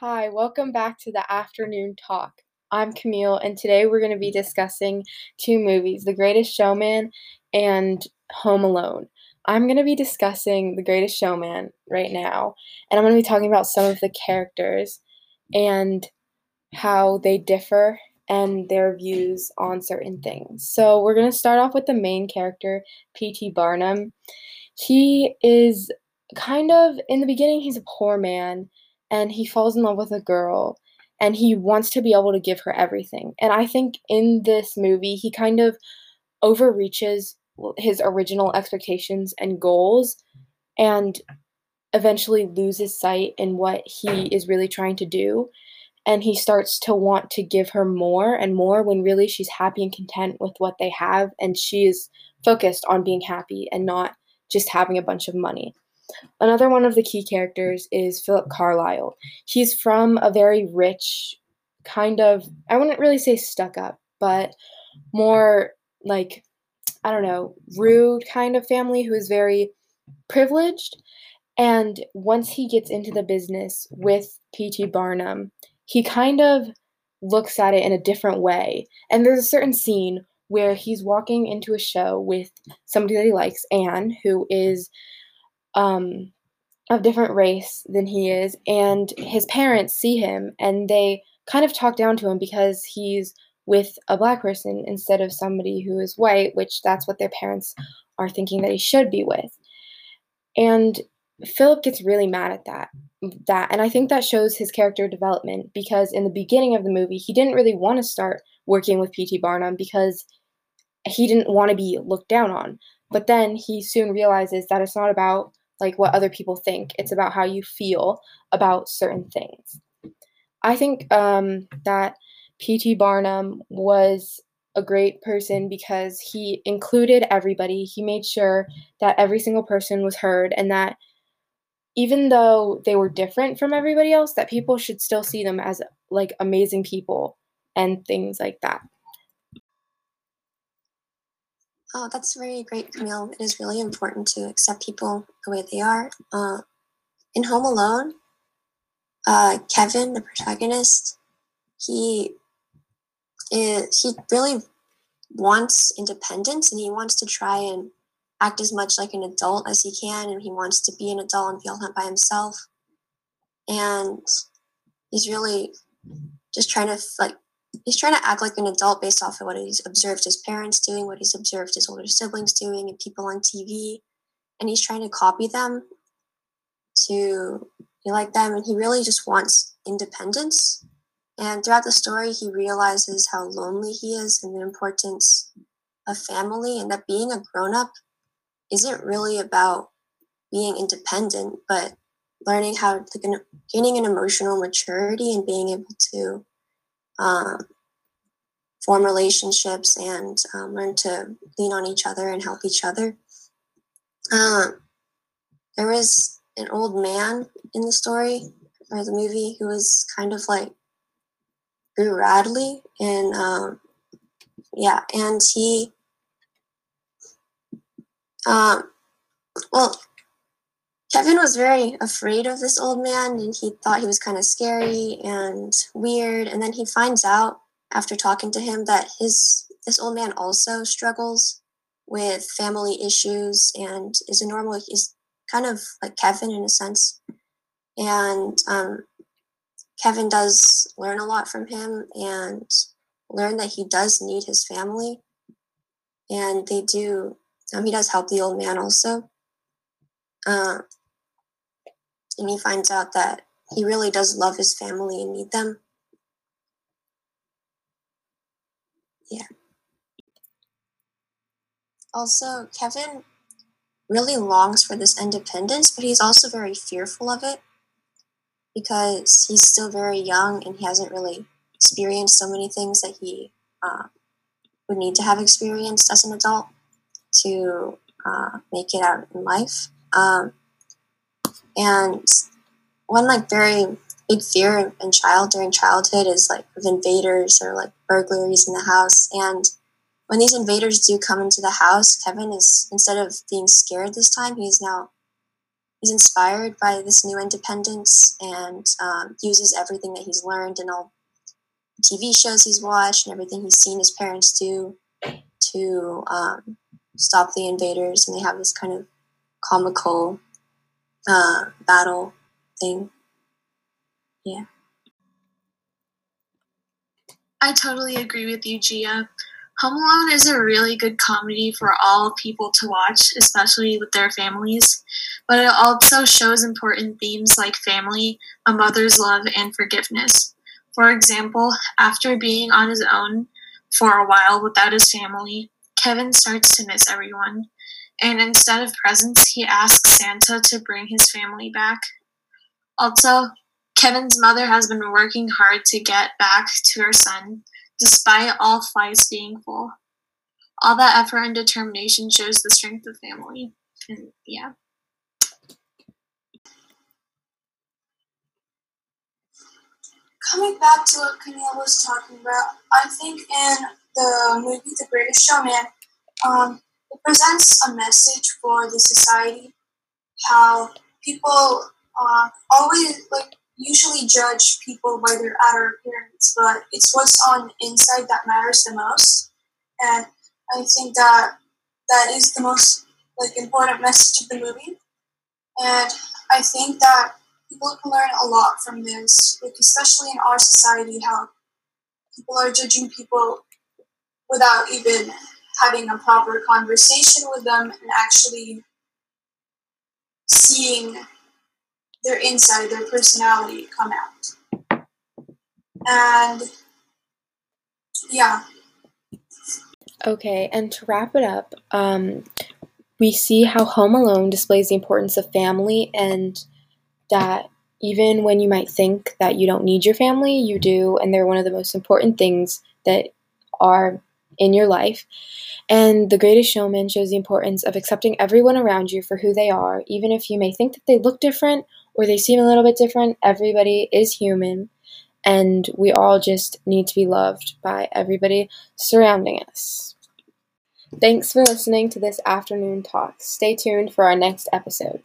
Hi, welcome back to the afternoon talk. I'm Camille, and today we're going to be discussing two movies The Greatest Showman and Home Alone. I'm going to be discussing The Greatest Showman right now, and I'm going to be talking about some of the characters and how they differ and their views on certain things. So, we're going to start off with the main character, P.T. Barnum. He is kind of, in the beginning, he's a poor man and he falls in love with a girl and he wants to be able to give her everything. And I think in this movie, he kind of overreaches his original expectations and goals and eventually loses sight in what he is really trying to do. And he starts to want to give her more and more when really she's happy and content with what they have. And she is focused on being happy and not just having a bunch of money. Another one of the key characters is Philip Carlyle. He's from a very rich, kind of, I wouldn't really say stuck up, but more like, I don't know, rude kind of family who is very privileged. And once he gets into the business with P.T. Barnum, he kind of looks at it in a different way. And there's a certain scene where he's walking into a show with somebody that he likes, Anne, who is um, of different race than he is, and his parents see him and they kind of talk down to him because he's with a black person instead of somebody who is white, which that's what their parents are thinking that he should be with. And Philip gets really mad at that. That and I think that shows his character development because in the beginning of the movie he didn't really want to start working with P.T. Barnum because he didn't want to be looked down on. But then he soon realizes that it's not about like what other people think. It's about how you feel about certain things. I think um, that P.T. Barnum was a great person because he included everybody. He made sure that every single person was heard and that even though they were different from everybody else, that people should still see them as like amazing people and things like that. Oh, that's very great, Camille. It is really important to accept people the way they are. Uh, in Home Alone, uh, Kevin, the protagonist, he is, he really wants independence and he wants to try and act as much like an adult as he can and he wants to be an adult and be all by himself and he's really just trying to like he's trying to act like an adult based off of what he's observed his parents doing, what he's observed his older siblings doing, and people on TV. And he's trying to copy them to be like them. And he really just wants independence. And throughout the story, he realizes how lonely he is and the importance of family, and that being a grown up isn't really about being independent, but learning how to gaining an emotional maturity and being able to um, form relationships and um, learn to lean on each other and help each other. Um, there was an old man in the story or the movie who was kind of like Boo Radley, and um, yeah, and he, um, well, Kevin was very afraid of this old man and he thought he was kind of scary and weird. And then he finds out after talking to him that his this old man also struggles with family issues and is a normal he's kind of like Kevin in a sense. And um, Kevin does learn a lot from him and learn that he does need his family. And they do, um, he does help the old man also. Uh, and he finds out that he really does love his family and need them. Yeah. Also, Kevin really longs for this independence, but he's also very fearful of it because he's still very young and he hasn't really experienced so many things that he uh, would need to have experienced as an adult to uh, make it out in life. Um, and one like very big fear in child during childhood is like of invaders or like burglaries in the house. And when these invaders do come into the house, Kevin is instead of being scared this time, he is now he's inspired by this new independence and um, uses everything that he's learned and all TV shows he's watched and everything he's seen his parents do to um, stop the invaders. And they have this kind of comical uh, battle thing. Yeah. I totally agree with you, Gia. Home Alone is a really good comedy for all people to watch, especially with their families, but it also shows important themes like family, a mother's love, and forgiveness. For example, after being on his own for a while without his family, Kevin starts to miss everyone, and instead of presents, he asks Santa to bring his family back. Also, Kevin's mother has been working hard to get back to her son, despite all flights being full. All that effort and determination shows the strength of family. And yeah. Coming back to what Camille was talking about, I think in the movie The Greatest Showman, um, it presents a message for the society how people uh, always like usually judge people by their outer appearance, but it's what's on the inside that matters the most. And I think that that is the most like important message of the movie. And I think that people can learn a lot from this, like especially in our society, how people are judging people without even having a proper conversation with them and actually seeing their inside, their personality come out. And yeah. Okay, and to wrap it up, um, we see how Home Alone displays the importance of family and that even when you might think that you don't need your family, you do, and they're one of the most important things that are in your life. And The Greatest Showman shows the importance of accepting everyone around you for who they are, even if you may think that they look different or they seem a little bit different. Everybody is human, and we all just need to be loved by everybody surrounding us. Thanks for listening to this afternoon talk. Stay tuned for our next episode.